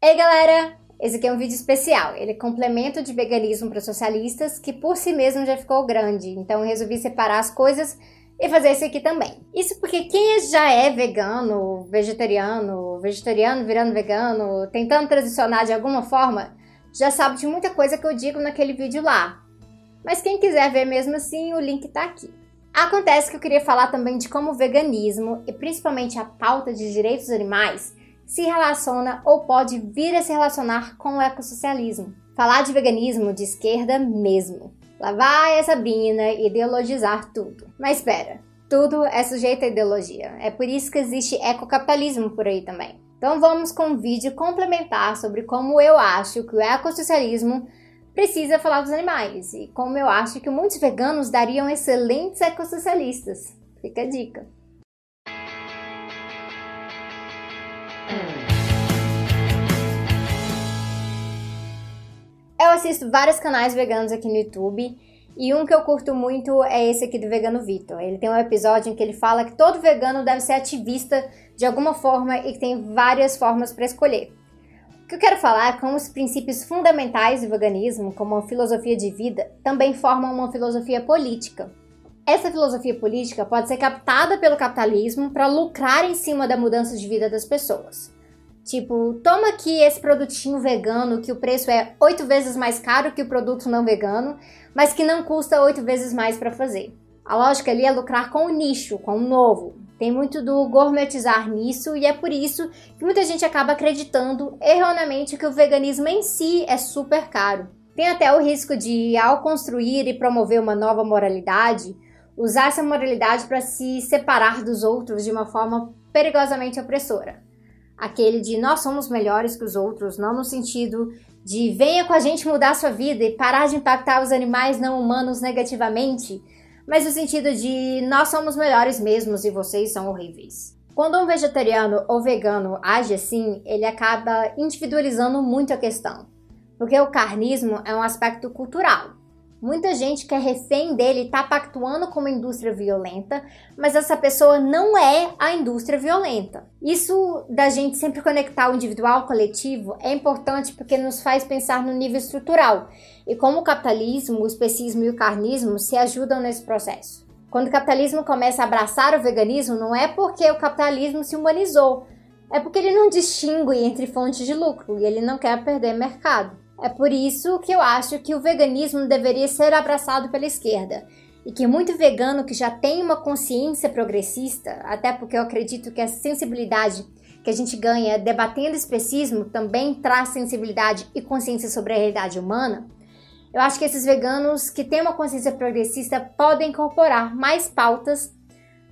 Ei galera, esse aqui é um vídeo especial. Ele é complemento de veganismo para socialistas, que por si mesmo já ficou grande. Então eu resolvi separar as coisas e fazer esse aqui também. Isso porque quem já é vegano, vegetariano, vegetariano virando vegano, tentando transicionar de alguma forma, já sabe de muita coisa que eu digo naquele vídeo lá. Mas quem quiser ver mesmo assim, o link tá aqui. Acontece que eu queria falar também de como o veganismo, e principalmente a pauta de direitos animais, se relaciona ou pode vir a se relacionar com o ecossocialismo. Falar de veganismo de esquerda mesmo. Lá vai a Sabrina ideologizar tudo. Mas espera, tudo é sujeito a ideologia. É por isso que existe ecocapitalismo por aí também. Então vamos com um vídeo complementar sobre como eu acho que o ecossocialismo precisa falar dos animais e como eu acho que muitos veganos dariam excelentes ecossocialistas. Fica a dica. Eu assisto vários canais veganos aqui no YouTube e um que eu curto muito é esse aqui do Vegano Vitor. Ele tem um episódio em que ele fala que todo vegano deve ser ativista de alguma forma e que tem várias formas para escolher. O que eu quero falar é como os princípios fundamentais do veganismo, como uma filosofia de vida, também formam uma filosofia política. Essa filosofia política pode ser captada pelo capitalismo para lucrar em cima da mudança de vida das pessoas. Tipo, toma aqui esse produtinho vegano que o preço é oito vezes mais caro que o produto não vegano, mas que não custa oito vezes mais para fazer. A lógica ali é lucrar com o nicho, com o novo. Tem muito do gourmetizar nisso e é por isso que muita gente acaba acreditando erroneamente que o veganismo em si é super caro. Tem até o risco de, ao construir e promover uma nova moralidade, usar essa moralidade para se separar dos outros de uma forma perigosamente opressora aquele de nós somos melhores que os outros, não no sentido de venha com a gente mudar a sua vida e parar de impactar os animais não humanos negativamente, mas no sentido de nós somos melhores mesmos e vocês são horríveis. Quando um vegetariano ou vegano age assim, ele acaba individualizando muito a questão, porque o carnismo é um aspecto cultural. Muita gente que é refém dele está pactuando com uma indústria violenta, mas essa pessoa não é a indústria violenta. Isso da gente sempre conectar o individual ao coletivo é importante porque nos faz pensar no nível estrutural e como o capitalismo, o especismo e o carnismo se ajudam nesse processo. Quando o capitalismo começa a abraçar o veganismo, não é porque o capitalismo se humanizou, é porque ele não distingue entre fontes de lucro e ele não quer perder mercado. É por isso que eu acho que o veganismo deveria ser abraçado pela esquerda. E que muito vegano que já tem uma consciência progressista, até porque eu acredito que a sensibilidade que a gente ganha debatendo especismo também traz sensibilidade e consciência sobre a realidade humana. Eu acho que esses veganos que têm uma consciência progressista podem incorporar mais pautas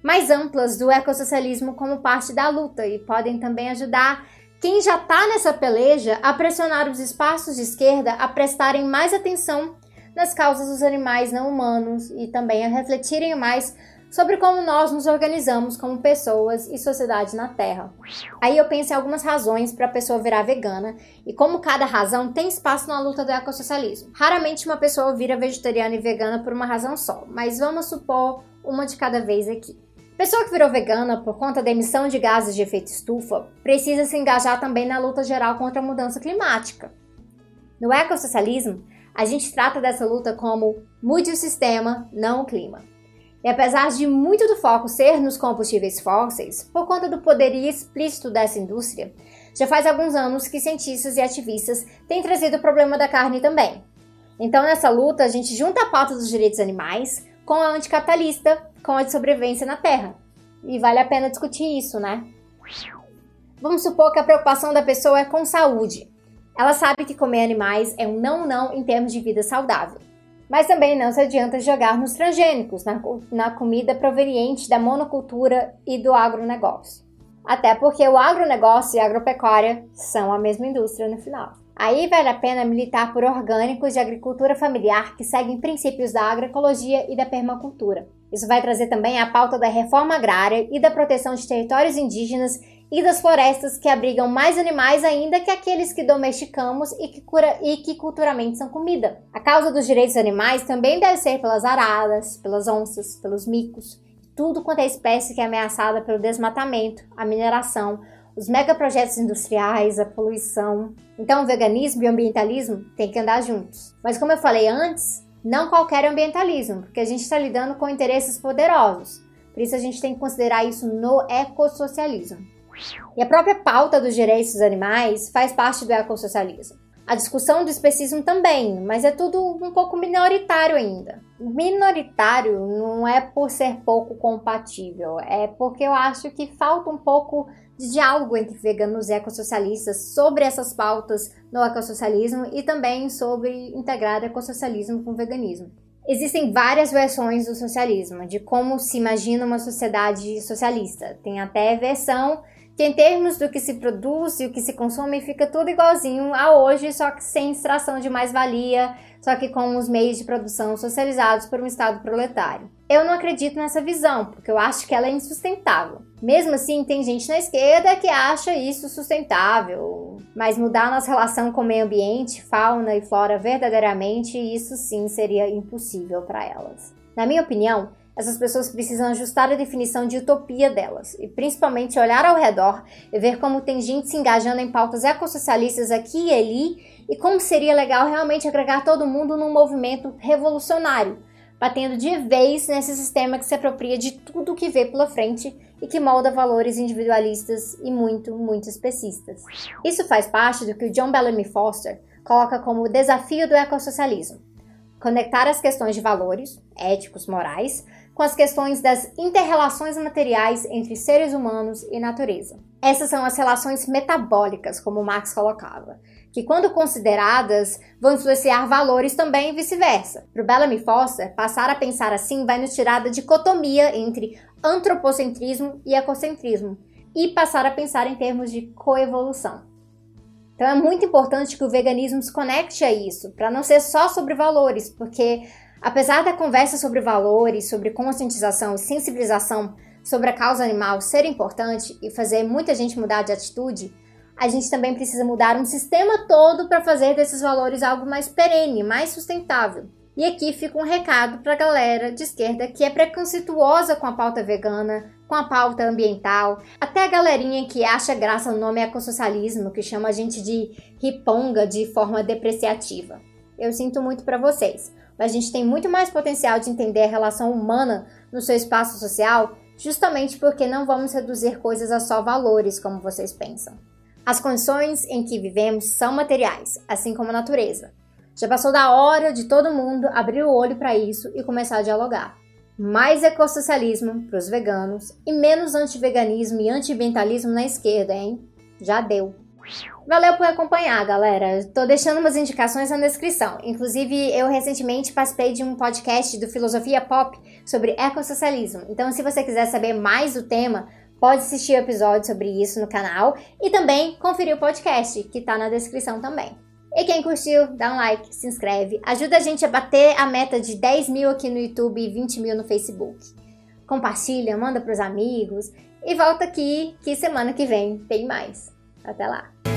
mais amplas do ecossocialismo como parte da luta e podem também ajudar quem já está nessa peleja a pressionar os espaços de esquerda a prestarem mais atenção nas causas dos animais não humanos e também a refletirem mais sobre como nós nos organizamos como pessoas e sociedade na Terra. Aí eu penso em algumas razões para a pessoa virar vegana e como cada razão tem espaço na luta do ecossocialismo. Raramente uma pessoa vira vegetariana e vegana por uma razão só, mas vamos supor uma de cada vez aqui. Pessoa que virou vegana por conta da emissão de gases de efeito estufa precisa se engajar também na luta geral contra a mudança climática. No ecossocialismo, a gente trata dessa luta como mude o sistema, não o clima. E apesar de muito do foco ser nos combustíveis fósseis, por conta do poderio explícito dessa indústria, já faz alguns anos que cientistas e ativistas têm trazido o problema da carne também. Então, nessa luta, a gente junta a pauta dos direitos animais com a anticapitalista, com a de sobrevivência na Terra. E vale a pena discutir isso, né? Vamos supor que a preocupação da pessoa é com saúde. Ela sabe que comer animais é um não não em termos de vida saudável. Mas também não se adianta jogar nos transgênicos, na, na comida proveniente da monocultura e do agronegócio. Até porque o agronegócio e a agropecuária são a mesma indústria no final. Aí vale a pena militar por orgânicos de agricultura familiar que seguem princípios da agroecologia e da permacultura. Isso vai trazer também a pauta da reforma agrária e da proteção de territórios indígenas e das florestas que abrigam mais animais ainda que aqueles que domesticamos e que, cura, e que culturalmente são comida. A causa dos direitos animais também deve ser pelas araras, pelas onças, pelos micos, tudo quanto é espécie que é ameaçada pelo desmatamento, a mineração os megaprojetos industriais, a poluição. Então, o veganismo e o ambientalismo têm que andar juntos. Mas, como eu falei antes, não qualquer ambientalismo, porque a gente está lidando com interesses poderosos. Por isso, a gente tem que considerar isso no ecossocialismo. E a própria pauta dos direitos dos animais faz parte do ecossocialismo. A discussão do especismo também, mas é tudo um pouco minoritário ainda. Minoritário não é por ser pouco compatível, é porque eu acho que falta um pouco diálogo entre veganos e ecossocialistas sobre essas pautas no ecossocialismo e também sobre integrar ecossocialismo com veganismo. Existem várias versões do socialismo, de como se imagina uma sociedade socialista. Tem até versão que em termos do que se produz e o que se consome fica tudo igualzinho a hoje, só que sem extração de mais-valia, só que com os meios de produção socializados por um Estado proletário. Eu não acredito nessa visão, porque eu acho que ela é insustentável. Mesmo assim, tem gente na esquerda que acha isso sustentável, mas mudar nossa relação com o meio ambiente, fauna e flora verdadeiramente, isso sim seria impossível para elas. Na minha opinião, essas pessoas precisam ajustar a definição de utopia delas e principalmente olhar ao redor e ver como tem gente se engajando em pautas ecossocialistas aqui e ali e como seria legal realmente agregar todo mundo num movimento revolucionário, batendo de vez nesse sistema que se apropria de tudo que vê pela frente e que molda valores individualistas e muito, muito especistas. Isso faz parte do que o John Bellamy Foster coloca como o desafio do ecossocialismo. Conectar as questões de valores, éticos, morais, com as questões das interrelações materiais entre seres humanos e natureza. Essas são as relações metabólicas, como Marx colocava, que, quando consideradas, vão influenciar valores também e vice-versa. Para Bellamy Foster, passar a pensar assim vai nos tirar da dicotomia entre antropocentrismo e ecocentrismo e passar a pensar em termos de coevolução. Então é muito importante que o veganismo se conecte a isso, para não ser só sobre valores, porque Apesar da conversa sobre valores, sobre conscientização e sensibilização sobre a causa animal ser importante e fazer muita gente mudar de atitude, a gente também precisa mudar um sistema todo para fazer desses valores algo mais perene, mais sustentável. E aqui fica um recado para a galera de esquerda que é preconceituosa com a pauta vegana, com a pauta ambiental, até a galerinha que acha graça no nome ecossocialismo, que chama a gente de riponga de forma depreciativa. Eu sinto muito para vocês mas a gente tem muito mais potencial de entender a relação humana no seu espaço social, justamente porque não vamos reduzir coisas a só valores, como vocês pensam. As condições em que vivemos são materiais, assim como a natureza. Já passou da hora de todo mundo abrir o olho para isso e começar a dialogar. Mais ecossocialismo para os veganos e menos antiveganismo e antiambientalismo na esquerda, hein? Já deu. Valeu por acompanhar, galera. Tô deixando umas indicações na descrição. Inclusive, eu recentemente participei de um podcast do Filosofia Pop sobre ecossocialismo. Então, se você quiser saber mais do tema, pode assistir o episódio sobre isso no canal e também conferir o podcast, que tá na descrição também. E quem curtiu, dá um like, se inscreve, ajuda a gente a bater a meta de 10 mil aqui no YouTube e 20 mil no Facebook. Compartilha, manda pros amigos e volta aqui que semana que vem tem mais. Até lá!